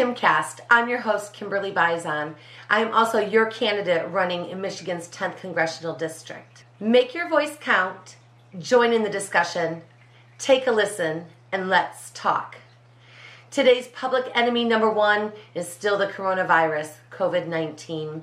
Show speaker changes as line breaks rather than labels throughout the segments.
KimCast. I'm your host, Kimberly Bizon. I am also your candidate running in Michigan's 10th Congressional District. Make your voice count, join in the discussion, take a listen, and let's talk. Today's public enemy number one is still the coronavirus, COVID 19.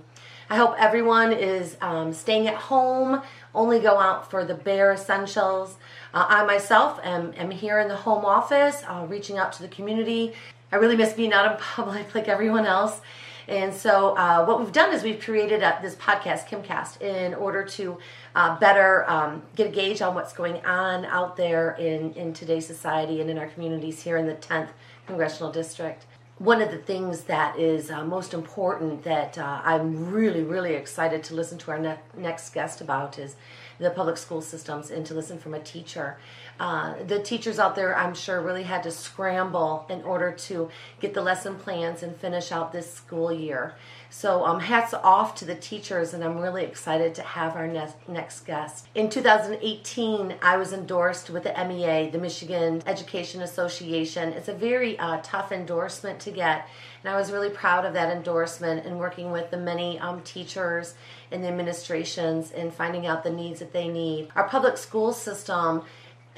I hope everyone is um, staying at home, only go out for the bare essentials. Uh, I myself am, am here in the home office, uh, reaching out to the community. I really miss being out in public like everyone else. And so, uh, what we've done is we've created a, this podcast, KimCast, in order to uh, better um, get a gauge on what's going on out there in, in today's society and in our communities here in the 10th Congressional District one of the things that is uh, most important that uh, I'm really, really excited to listen to our ne- next guest about is the public school systems and to listen from a teacher. Uh, the teachers out there, I'm sure, really had to scramble in order to get the lesson plans and finish out this school year. So, um, hats off to the teachers, and I'm really excited to have our ne- next guest. In 2018, I was endorsed with the MEA, the Michigan Education Association. It's a very uh, tough endorsement to get, and I was really proud of that endorsement and working with the many um, teachers and the administrations and finding out the needs that they need. Our public school system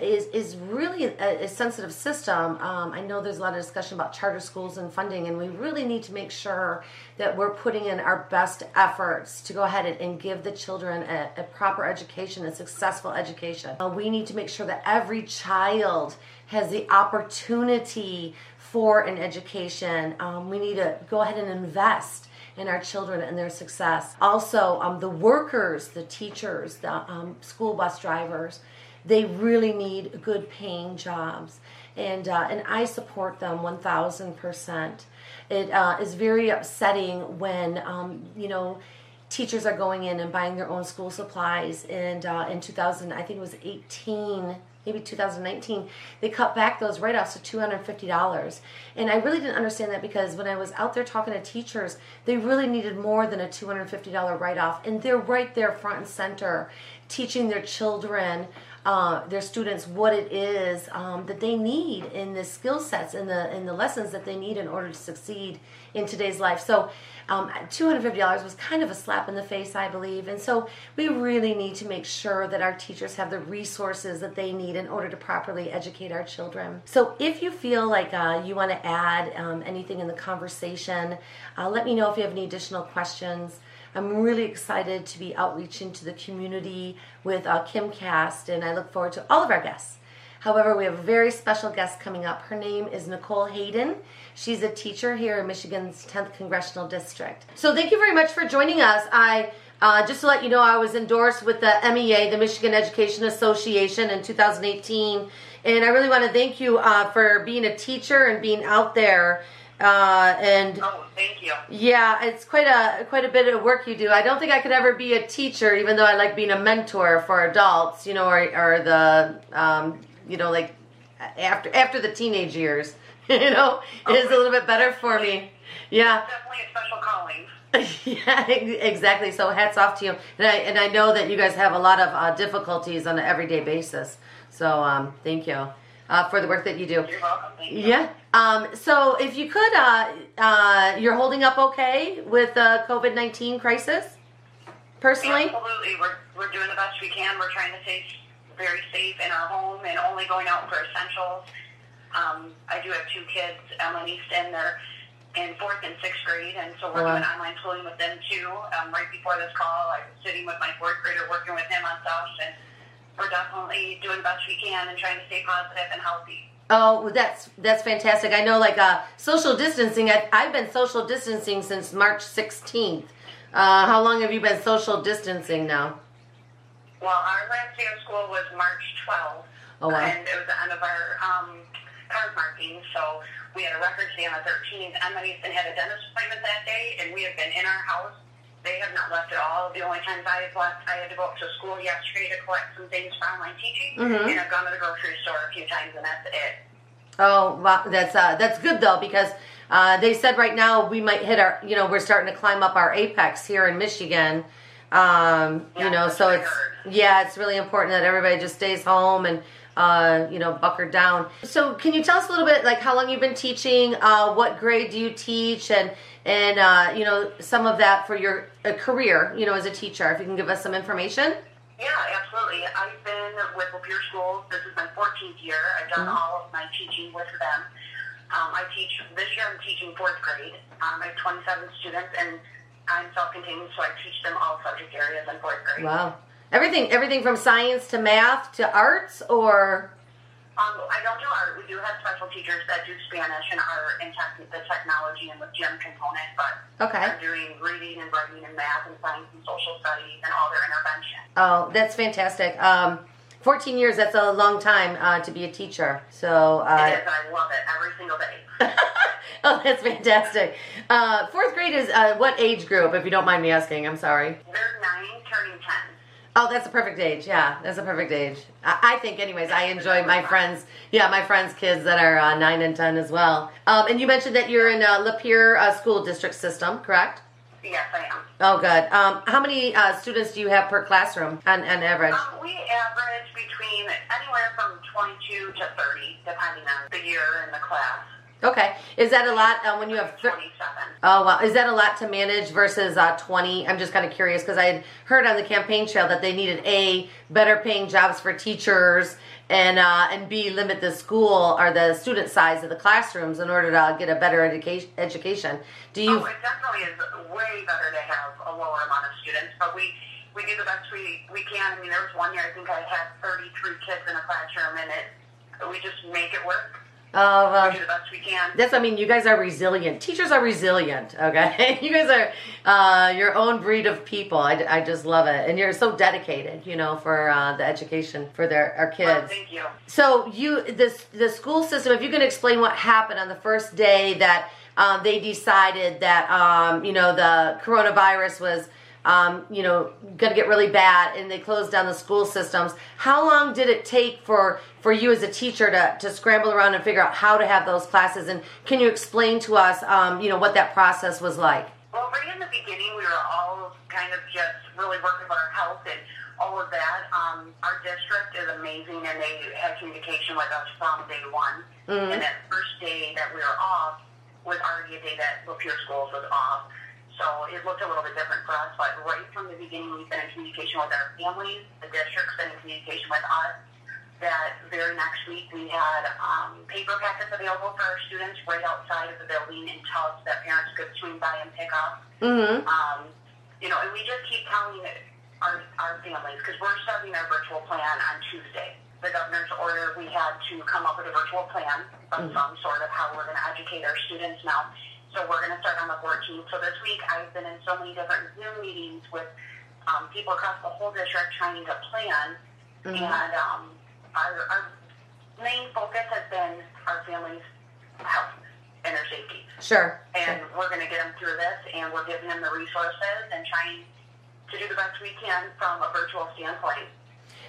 is is really a, a sensitive system. Um, I know there's a lot of discussion about charter schools and funding, and we really need to make sure that we're putting in our best efforts to go ahead and, and give the children a, a, proper education, a successful education. Uh, we need to make sure that every child has the opportunity for an education. Um, we need to go ahead and invest in our children and their success. Also, um, the workers, the teachers, the um, school bus drivers they really need good paying jobs. And, uh, and I support them 1000%. It uh, is very upsetting when, um, you know, teachers are going in and buying their own school supplies. And uh, in 2000, I think it was 18, maybe 2019, they cut back those write offs to $250. And I really didn't understand that because when I was out there talking to teachers, they really needed more than a $250 write off. And they're right there front and center teaching their children uh, their students what it is um, that they need in the skill sets and the in the lessons that they need in order to succeed in today's life. So, um, $250 was kind of a slap in the face, I believe. And so, we really need to make sure that our teachers have the resources that they need in order to properly educate our children. So, if you feel like uh, you want to add um, anything in the conversation, uh, let me know if you have any additional questions. I'm really excited to be outreaching to the community with uh, KimCast, and I look forward to all of our guests. However, we have a very special guest coming up. Her name is Nicole Hayden. She's a teacher here in Michigan's 10th Congressional District. So, thank you very much for joining us. I uh, just to let you know, I was endorsed with the MEA, the Michigan Education Association, in 2018, and I really want to thank you uh, for being a teacher and being out there uh, and
oh, thank you.
Yeah, it's quite a quite a bit of work you do. I don't think I could ever be a teacher, even though I like being a mentor for adults. You know, or, or the um, you know like after after the teenage years. you know, it is a little bit better for me. Yeah.
Definitely a special calling.
yeah, exactly. So hats off to you, and I and I know that you guys have a lot of uh, difficulties on an everyday basis. So um, thank you uh, for the work that you do.
You're welcome. Thank you.
Yeah. Um, so if you could, uh, uh, you're holding up okay with the COVID 19 crisis? Personally?
Absolutely. We're, we're doing the best we can. We're trying to stay very safe in our home and only going out for essentials. Um, I do have two kids, Emma and Easton. They're in fourth and sixth grade, and so we're doing online schooling with them too. Um, right before this call, I was sitting with my fourth grader working with him on stuff, and we're definitely doing the best we can and trying to stay positive and healthy.
Oh, that's that's fantastic. I know, like uh, social distancing. I've, I've been social distancing since March 16th. Uh, how long have you been social distancing now?
Well, our last day of school was March 12th,
oh, wow.
and it was the end of our um, card marking. So we had a records day on the 13th. Emma Easton had a dentist appointment that day, and we have been in our house they have not left at all. The only times I have left, I had to go up to school yesterday to collect some things for online teaching, mm-hmm. and I've gone to the grocery store a few times, and that's it.
Oh, wow. that's uh, that's good though because uh, they said right now we might hit our, you know, we're starting to climb up our apex here in Michigan. Um,
yeah,
you know, so it's yeah, it's really important that everybody just stays home and uh, you know, buckered down. So, can you tell us a little bit, like, how long you've been teaching? Uh, what grade do you teach? And, and uh, you know, some of that for your uh, career, you know, as a teacher, if you can give us some information.
Yeah, absolutely. I've been with Lapeer Schools. This is my 14th year. I've done mm-hmm. all of my teaching with them. Um, I teach, this year I'm teaching fourth grade. Um, I have 27 students, and I'm self-contained, so I teach them all subject areas in fourth grade.
Wow. Everything, everything from science to math to arts, or
um, I don't do art. We do have special teachers that do Spanish and art and tech, the technology and the gym component, but
okay.
I'm doing reading and writing and math and science and social studies and all their intervention.
Oh, that's fantastic. Um, 14 years, that's a long time uh, to be a teacher. So
uh, It is, I love it every single day.
oh, that's fantastic. Uh, fourth grade is uh, what age group, if you don't mind me asking? I'm sorry.
They're 9 turning 10.
Oh, that's a perfect age. Yeah, that's a perfect age. I, I think, anyways, I enjoy my friends. Yeah, my friends' kids that are uh, nine and ten as well. Um, and you mentioned that you're in uh, Lapeer uh, school district system, correct?
Yes, I am.
Oh, good. Um, how many uh, students do you have per classroom on, on average?
Um, we average between anywhere from 22 to 30, depending on the year and the class.
Okay. Is that a lot uh, when you have
thir- 27?
Oh, wow. Is that a lot to manage versus uh, 20? I'm just kind of curious because I had heard on the campaign trail that they needed A, better paying jobs for teachers, and uh, and B, limit the school or the student size of the classrooms in order to get a better education. education. Do you?
Oh, it definitely is way better to have a lower amount of students, but we we do the best we, we can. I mean, there was one year I think I had 33 kids in a classroom, and it we just make it work.
Oh,
well, do the best we can.
That's, I mean, you guys are resilient. Teachers are resilient, okay? you guys are uh, your own breed of people. I, I just love it. And you're so dedicated, you know, for uh, the education for their our kids. Well,
thank you.
So, you, this, the school system, if you can explain what happened on the first day that um, they decided that, um, you know, the coronavirus was um, you know, going to get really bad, and they closed down the school systems. How long did it take for for you as a teacher to to scramble around and figure out how to have those classes? And can you explain to us, um, you know, what that process was like?
Well, right in the beginning, we were all kind of just really working on our health and all of that. Um, our district is amazing, and they had communication with us from day one. Mm-hmm. And that first day that we were off was already a day that Lapeer Schools was off. So it looked a little bit different for us, but right from the beginning, we've been in communication with our families. The district's been in communication with us. That very next week, we had um, paper packets available for our students right outside of the building in tubs that parents could swing by and pick up.
Mm-hmm.
Um, you know, and we just keep telling our, our families, because we're starting our virtual plan on Tuesday. The governor's order, we had to come up with a virtual plan of mm-hmm. some sort of how we're going to educate our students now. So we're going to start on the 14th. So this week I've been in so many different Zoom meetings with um, people across the whole district trying to plan. Mm-hmm. And um, our, our main focus has been our families' health and their safety.
Sure.
And
sure.
we're going to get them through this, and we're giving them the resources and trying to do the best we can from a virtual standpoint.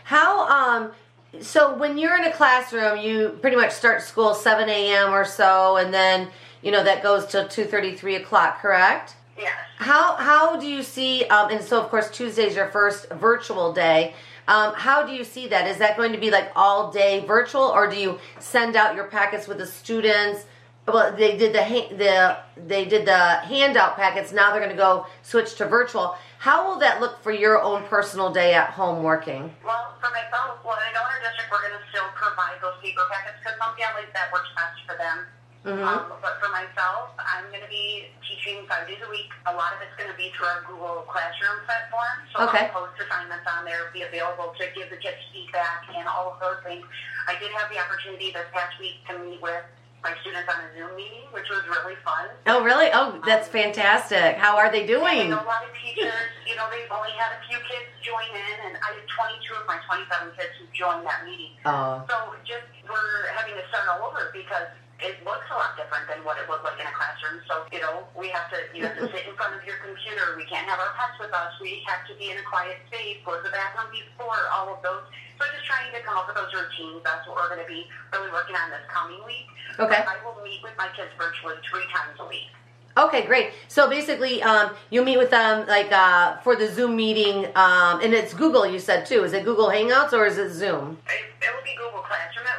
How um so when you're in a classroom, you pretty much start school 7 a.m. or so, and then you know that goes till 2.30 3 o'clock correct?
Yes.
How how do you see um, and so of course tuesday is your first virtual day. Um, how do you see that? Is that going to be like all day virtual or do you send out your packets with the students? Well they did the the they did the handout packets. Now they're going to go switch to virtual. How will that look for your own personal day at home working?
Well for myself well in our district we're going to still provide those paper packets because some families that works best for them Mm-hmm. Um, but for myself, I'm going to be teaching five days a week. A lot of it's going to be through our Google Classroom platform. So
okay.
I'll post assignments on there, be available to give the kids feedback and all of those things. I did have the opportunity this past week to meet with my students on a Zoom meeting, which was really fun.
Oh, really? Oh, that's um, fantastic. How are they doing?
a lot of teachers, you know, they've only had a few kids join in, and I had 22 of my 27 kids who joined that meeting.
Oh.
So just we're having to start all over because it looks a lot different than what it looked like in a classroom. So, you know, we have to, you have to sit in front of your computer. We can't have our pets with us. We have to be in a quiet space, go to the bathroom before, all of those. So just trying to come up with those routines. That's what we're going to be really working on this coming week.
Okay.
But I will meet with my kids virtually three times a week.
Okay, great. So basically, um, you meet with them like uh, for the Zoom meeting, um, and it's Google. You said too. Is it Google Hangouts or is it Zoom?
It, it will be Google Classroom that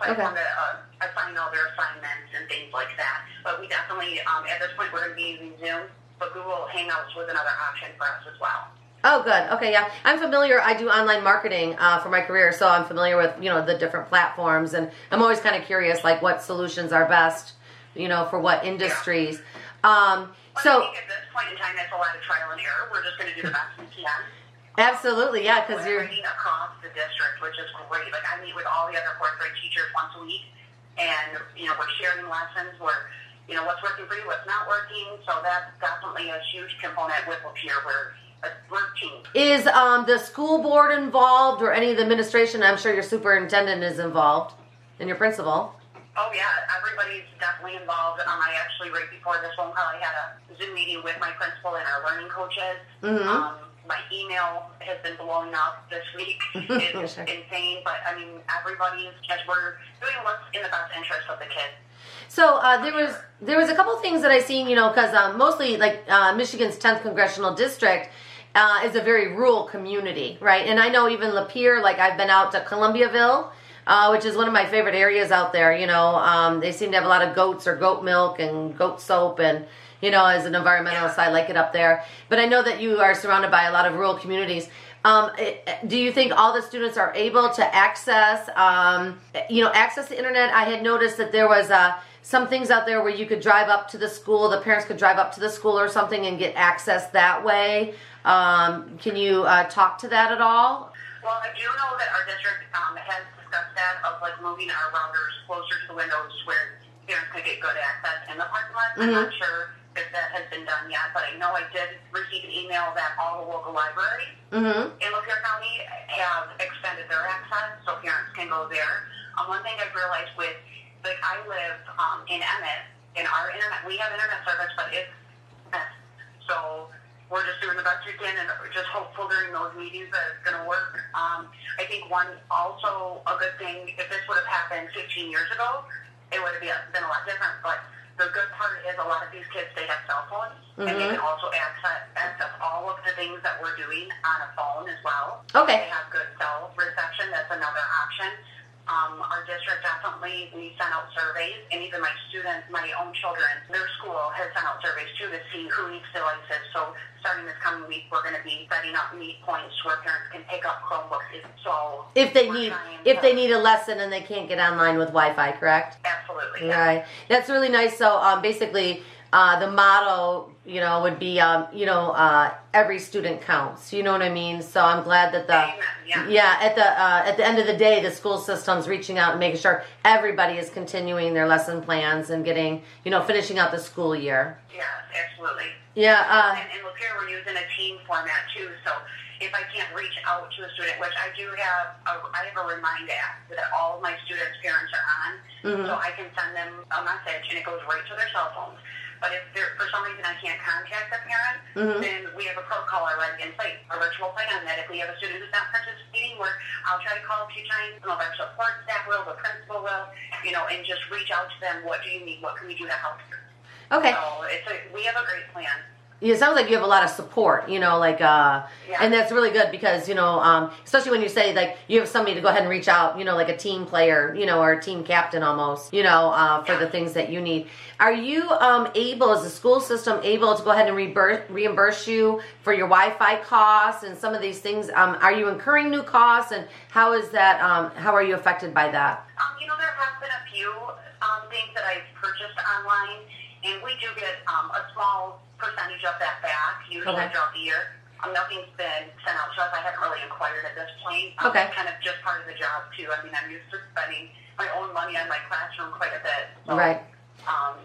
we're using. That's the
Okay.
uh, assign all their assignments and things like that. But we definitely, um, at this point, we're going to be using Zoom. But Google Hangouts was another option for us as well.
Oh, good. Okay, yeah, I'm familiar. I do online marketing uh, for my career, so I'm familiar with you know the different platforms, and I'm always kind of curious, like what solutions are best, you know, for what industries. Um,
But I
so
think at this point in time, that's a lot of trial and error. We're just going to do the best we can.
Absolutely, yeah, because you're
meeting across the district, which is great. Like I meet with all the other fourth grade teachers once a week, and you know we're sharing lessons. We're you know what's working for you, what's not working. So that's definitely a huge component with Lapeer. We're a we're a team.
is um, the school board involved or any of the administration. I'm sure your superintendent is involved, and your principal.
Oh yeah, everybody's definitely involved. Um, I actually right before this phone call, I had a Zoom meeting with my principal and our learning coaches.
Mhm.
Um, my email has been blowing up this week. It's
Sure.
insane, but I mean everybody's just we're doing what's in the best interest of the kids.
So uh, there was there was a couple things that I seen, you know, because um, mostly like uh, Michigan's 10th congressional district uh, is a very rural community, right? And I know even Lapeer, like I've been out to Columbiaville, uh, which is one of my favorite areas out there. You know, um, they seem to have a lot of goats or goat milk and goat soap and. You know, as an environmentalist, I like it up there. But I know that you are surrounded by a lot of rural communities. Um, do you think all the students are able to access, um, you know, access the internet? I had noticed that there was uh, some things out there where you could drive up to the school, the parents could drive up to the school or something and get access that way. Um, can you uh, talk to that at all?
Well, I do know that our district um, has discussed that of like moving our routers closer to the windows where parents could get good access in the parking lot. I'm not sure if that has been done yet, but I know I did receive an email that all the local libraries
Mm-hmm.
in Lapeer County have extended their access so parents can go there. Um, one thing I've realized with, like I live um, in Emmett, and our internet, we have internet service, but it's mess. So we're just doing the best we can, and just hopeful during those meetings that it's going to work. Um, I think one also a good thing if this would have happened 15 years ago, it would have been a lot different. But the good part is a lot of these kids they have cell phones, and they
Mhm.
can also access access all of the things that we're doing on a phone as well.
Okay.
They have good cell reception. That's another option. Um, our district definitely, we sent out surveys, and even my students, my own children, their school has sent out surveys too to see who needs devices. So starting this coming week, we're going to be setting up meet points where parents can pick up Chromebooks. So
If they need if
to-
they need a lesson and they can't get online with Wi-Fi, correct?
absolutely, yeah.
Right. That's really nice. So um, basically, uh, the motto, you know, would be, um, you know, uh, every student counts. You know what I mean? So I'm glad that the
Amen, yeah.
at the uh, at the end of the day, the school system's reaching out and making sure everybody is continuing their lesson plans and getting, you know, finishing out the school year.
Yeah, absolutely.
Yeah. Uh,
and, and Lapeer, we're using a team format too. So if I can't reach out to a student, which I do have, a, I have a remind app that all of my students' parents are on,
Mhm.
so I can send them a message and it goes right to their cell phones. But if there, for some reason I can't contact the parent,
Mhm.
then we have a protocol already in place, a virtual plan that if we have a student who's not participating, where I'll try to call a few times, some of our support staff will, the principal will, you know, and just reach out to them. What do you need? What can we do to help you?
okay.
So it's a, we have a great plan.
It sounds like you have a lot of support, you know, like, uh,
Yeah.
and that's really good because, you know, um, especially when you say like you have somebody to go ahead and reach out, you know, like a team player, you know, or a team captain almost, you know, uh, for the things that you need. Are you um, able, is the school system able to go ahead and reimburse, reimburse you for your Wi-Fi costs and some of these things? Um, are you incurring new costs and how is that, um, how are you affected by that?
Um, you know, there have been a few um, things that I've purchased online, and we do get um, a small percentage of that back usually
Okay.
throughout the year. Um, nothing's been sent out to us. I haven't really inquired at this point. Um,
Okay.
It's kind of just part of the job, too. I mean, I'm used to spending my own money on my classroom quite a bit. So,
Right.
Um,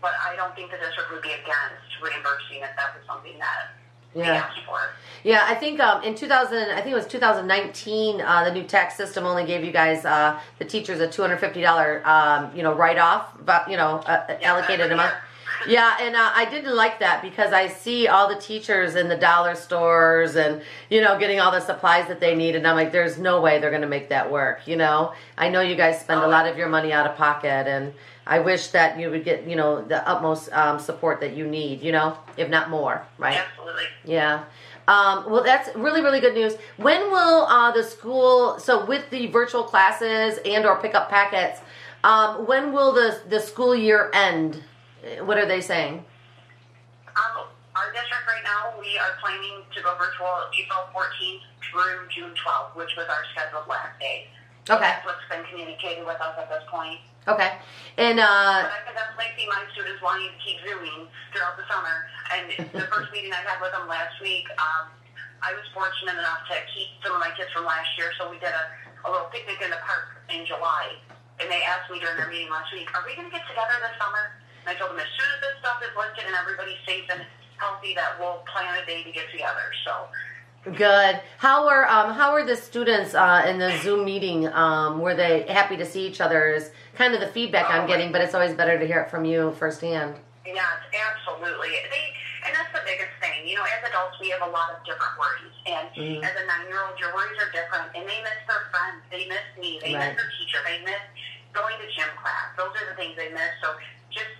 but I don't think the district would be against reimbursing if that was something that
Yeah.
asked for.
Yeah, I think um, in 2000, I think it was 2019, uh, the new tax system only gave you guys, uh, the teachers, a $250, um, you know, write off, but you know, uh,
Yeah,
allocated amount. Yeah, and uh, I didn't like that because I see all the teachers in the dollar stores and you know getting all the supplies that they need, and I'm like, there's no way they're going to make that work. You know, I know you guys spend a lot of your money out of pocket, and I wish that you would get you know the utmost um, support that you need. You know, if not more, right?
Absolutely.
Yeah. Um, well, that's really, really good news. When will uh, the school? So, with the virtual classes and or pickup packets, um, when will the the school year end? What are they saying?
Um, our district right now, we are planning to go virtual April 14th through June 12th, which was our scheduled last day.
Okay.
That's what's been communicated with us at this point.
Okay. And uh,
But I could definitely see my students wanting to keep Zooming throughout the summer. And the first meeting I had with them last week, um, I was fortunate enough to keep some of my kids from last year, so we did a, a little picnic in the park in July. And they asked me during their meeting last week, are we going to get together this summer? And I told them as soon as this stuff is lifted and everybody's safe and healthy, that we'll plan a day to get together. So
good. How are um, how are the students uh, in the Zoom meeting? Um, were they happy to see each other? Is kind of the feedback I'm getting, but it's always better to hear it from you firsthand.
Yes, absolutely. They, and that's the biggest thing. You know, as adults, we have a lot of different worries. And
Mhm.
as a nine-year-old, your worries are different. And they miss their friends. They miss me. They
Right.
miss their teacher. They miss going to gym class. Those are the things they miss. So just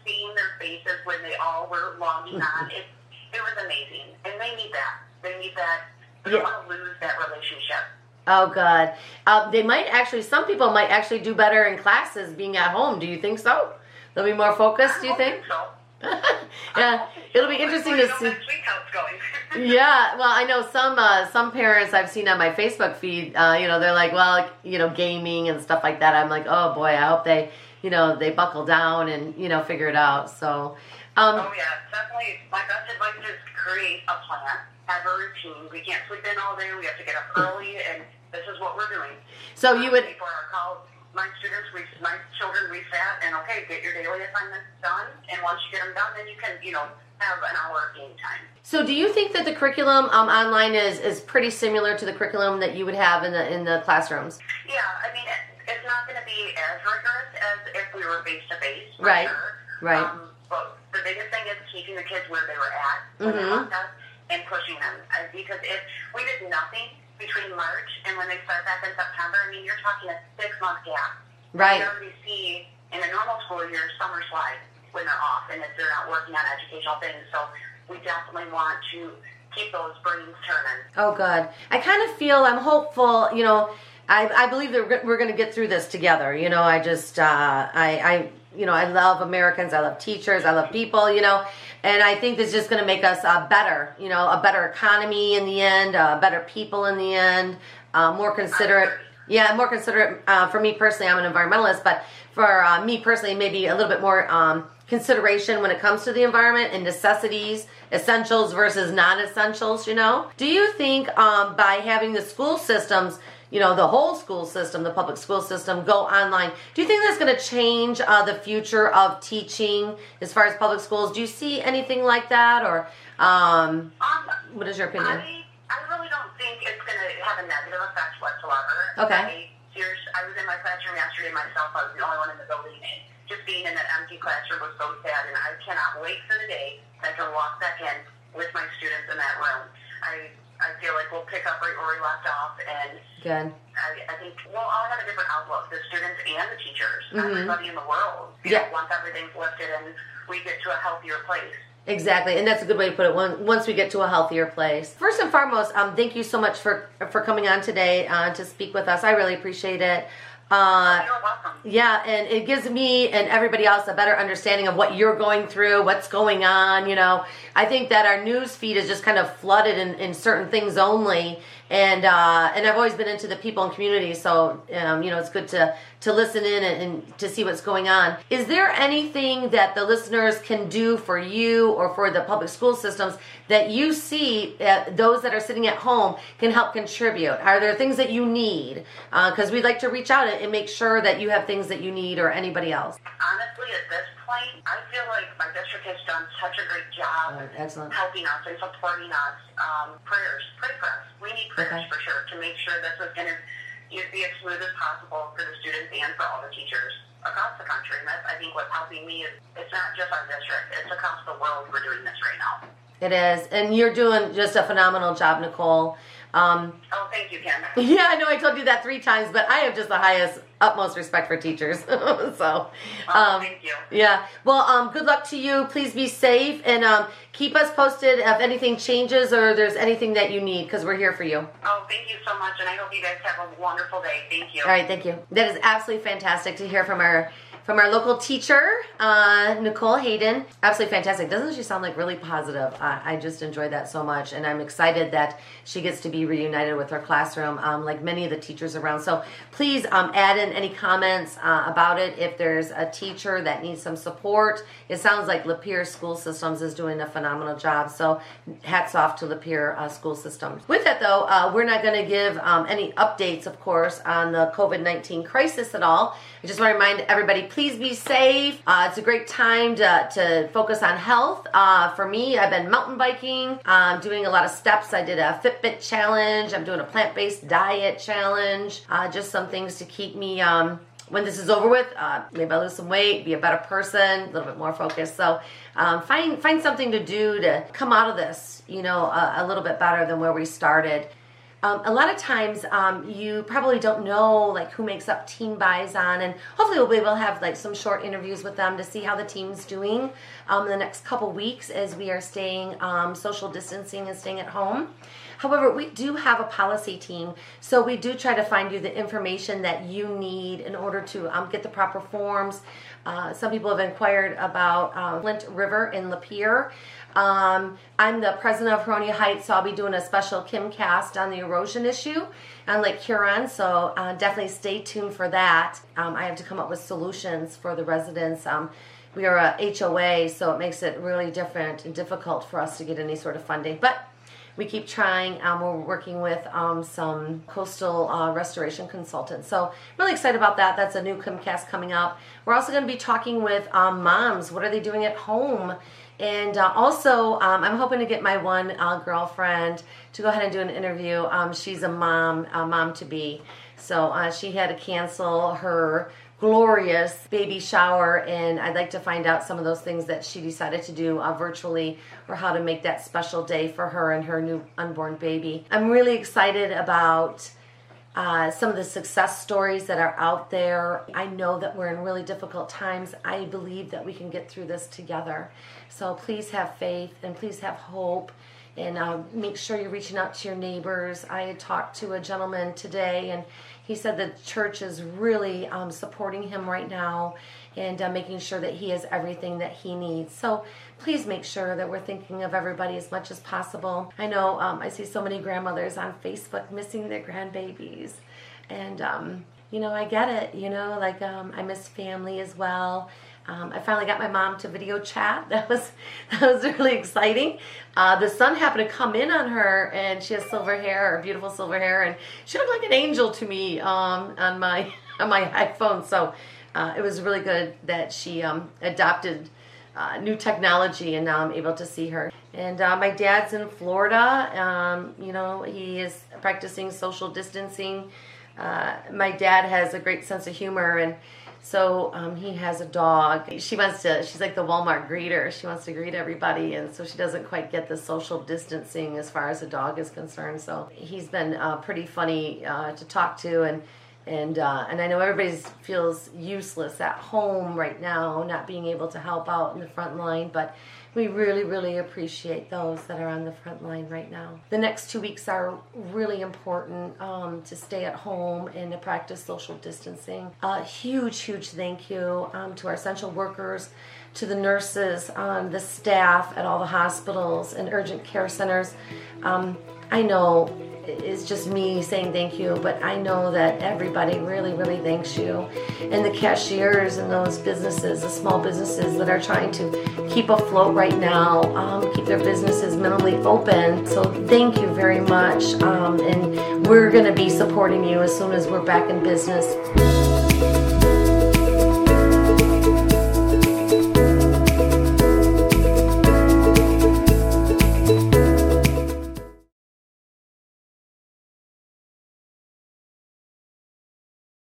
faces when they all were logging on, it, it was amazing. And they need that. They need that. They don't want to lose that relationship.
Oh, God! Uh, they might actually. Some people might actually do better in classes being at home. Do you think so? They'll be more focused. Do you
I'm
think?
So.
yeah, it'll be interesting to see.
Next week how it's going.
Yeah, well, I know some uh, some parents I've seen on my Facebook feed. Uh, you know, they're like, well, you know, gaming and stuff like that. I'm like, oh boy, I hope they, you know, they buckle down and you know figure it out. So, um,
Oh yeah, definitely. My best advice is create a plan, have a routine. We can't sleep in all day. We have to get up early, and this is what we're doing.
so you would,
before our call, my students, we, my children, we sat and okay, get your daily assignments done, and once you get them done, then you can, you know, have an hour of game time.
so do you think that the curriculum um, online is is pretty similar to the curriculum that you would have in the in the classrooms?
Yeah, I mean, it, it's not going to be as rigorous as if we were face to face,
Right,
Sure.
right.
Um, but the biggest thing is keeping the kids where they were at when they
Mhm.
left us and pushing them. Uh, because if we did nothing between March and when they start back in September, I mean, you're talking a six month gap.
Right.
We already see in a normal school year summer slide when they're off and if they're not working on educational things. So we definitely want to keep those brains turning.
Oh, good. I kind of feel I'm hopeful. You know, I, I believe that we're, going to get through this together. You know, I just, uh, I, I, you know, I love Americans. I love teachers. I love people. You know, and I think this is just going to make us uh, better. You know, a better economy in the end, uh, better people in the end, uh, more considerate. Yeah, more considerate. Uh, for me personally, I'm an environmentalist, but for uh, me personally, maybe a little bit more um, consideration when it comes to the environment and necessities, essentials versus non-essentials. You know, do you think um, by having the school systems, you know, the whole school system, the public school system, go online, do you think that's going to change uh, the future of teaching as far as public schools? Do you see anything like that, or um,
Um,
what is your opinion?
I, I really don't think it's going to have a negative effect whatsoever.
Okay.
I, I was in my classroom yesterday myself. I was the only one in the building. And just being in that empty classroom was so sad, and I cannot wait for the day that I can walk back in with my students in that room. I I feel like we'll pick up right where we left off, and
Good.
I, I think we'll all have a different outlook, the students and the teachers,
Mhm.
everybody in the world. You
Yeah.
know, once everything's lifted and we get to a healthier place.
Exactly, and that's a good way to put it. Once we get to a healthier place. First and foremost, um, thank you so much for for coming on today uh, to speak with us. I really appreciate it. Uh,
You're welcome.
yeah, and it gives me and everybody else a better understanding of what you're going through, what's going on. You know, I think that our news feed is just kind of flooded in, in certain things only, and uh, and I've always been into the people and community, so um, you know it's good to to listen in and, and to see what's going on. Is there anything that the listeners can do for you or for the public school systems that you see that those that are sitting at home can help contribute? Are there things that you need? Because we'd like to reach out and, and make sure that you have things that you need or anybody else.
Honestly, at this point, I feel like my district has done such a great job
excellent.
helping us and supporting us. Um, prayers, pray for us. We need prayers
Okay.
for sure to make sure this is going to be as smooth as possible for the students and for all the teachers. across the country. And that's, I think, what's helping me is it's not just our district; it's across the world. We're doing this right now.
It is, and you're doing just a phenomenal job, Nicole.
Um, oh, thank you, Kim.
Yeah, I know I told you that three times, but I have just the highest, utmost respect for teachers. so,
oh, um, thank you.
Yeah. Well, um, good luck to you. Please be safe and um, keep us posted if anything changes or there's anything that you need because we're here for you.
Oh, thank you so much, and I hope you guys have a wonderful day. Thank you. All
right, thank you. That is absolutely fantastic to hear from our from our local teacher, uh, Nicole Hayden. Absolutely fantastic. Doesn't she sound like really positive? I just enjoyed that so much, and I'm excited that she gets to be reunited with her classroom, um, like many of the teachers around. So please um, add in any comments uh, about it. If there's a teacher that needs some support, it sounds like Lapeer School Systems is doing a phenomenal job. So hats off to Lapeer uh, School Systems. With that, though, uh, we're not going to give um, any updates, of course, on the COVID 19 crisis at all. I just want to remind everybody please be safe. Uh, it's a great time to, to focus on health. Uh, for me, I've been mountain biking, I'm doing a lot of steps. I did a Fitbit challenge, I'm doing a plant based diet challenge, uh, just some things to keep me. Um, when this is over with, uh, maybe I'll lose some weight, be a better person, a little bit more focused. So um, find find something to do to come out of this, you know, a, a little bit better than where we started. Um, a lot of times um, you probably don't know like who makes up team Bizon and hopefully we'll be able to have like some short interviews with them to see how the team's doing. Um, in the next couple weeks as we are staying um, social distancing and staying at home. However we do have a policy team so we do try to find you the information that you need in order to um, get the proper forms. Uh, some people have inquired about uh, Flint River in Lapeer. Um, I'm the president of Huronia Heights, so I'll be doing a special KimCast on the erosion issue on Lake Huron. So uh, definitely stay tuned for that. Um, I have to come up with solutions for the residents. Um, we are a HOA, so it makes it really different and difficult for us to get any sort of funding. But we keep trying. Um, we're working with um, some coastal uh, restoration consultants. So really excited about that. That's a new KimCast coming up. We're also going to be talking with um, moms. What are they doing at home? And uh, also, um, I'm hoping to get my one uh, girlfriend to go ahead and do an interview. Um, she's a mom, a mom to be. So uh, she had to cancel her glorious baby shower and I'd like to find out some of those things that she decided to do uh, virtually or how to make that special day for her and her new unborn baby. I'm really excited about uh, some of the success stories that are out there. I know that we're in really difficult times. I believe that we can get through this together. So please have faith and please have hope and uh, make sure you're reaching out to your neighbors. I talked to a gentleman today and he said the church is really um, supporting him right now and uh, making sure that he has everything that he needs. So please make sure that we're thinking of everybody as much as possible. I know um, I see so many grandmothers on Facebook missing their grandbabies. And, um, you know, I get it. You know, like um, I miss family as well. Um, I finally got my mom to video chat. That was that was really exciting. Uh, the sun happened to come in on her, and she has silver hair, beautiful silver hair, and she looked like an angel to me um, on my on my iPhone. So uh, it was really good that she um, adopted uh, new technology, and now I'm able to see her. And uh, my dad's in Florida. Um, you know, he is practicing social distancing. Uh, my dad has a great sense of humor and so um, he has a dog. She wants to, she's like the Walmart greeter. She wants to greet everybody. And so she doesn't quite get the social distancing as far as the dog is concerned. So he's been uh, pretty funny uh, to talk to. And, and, uh, and I know everybody feels useless at home right now, not being able to help out in the front line. But we really, really appreciate those that are on the front line right now. The next two weeks are really important um, to stay at home and to practice social distancing. A huge, huge thank you um, to our essential workers, to the nurses, um, the staff at all the hospitals and urgent care centers. I know it's just me saying thank you, but I know that everybody really, really thanks you. And the cashiers and those businesses, the small businesses that are trying to keep afloat right now, um, keep their businesses minimally open. So thank you very much. Um, and we're going to be supporting you as soon as we're back in business.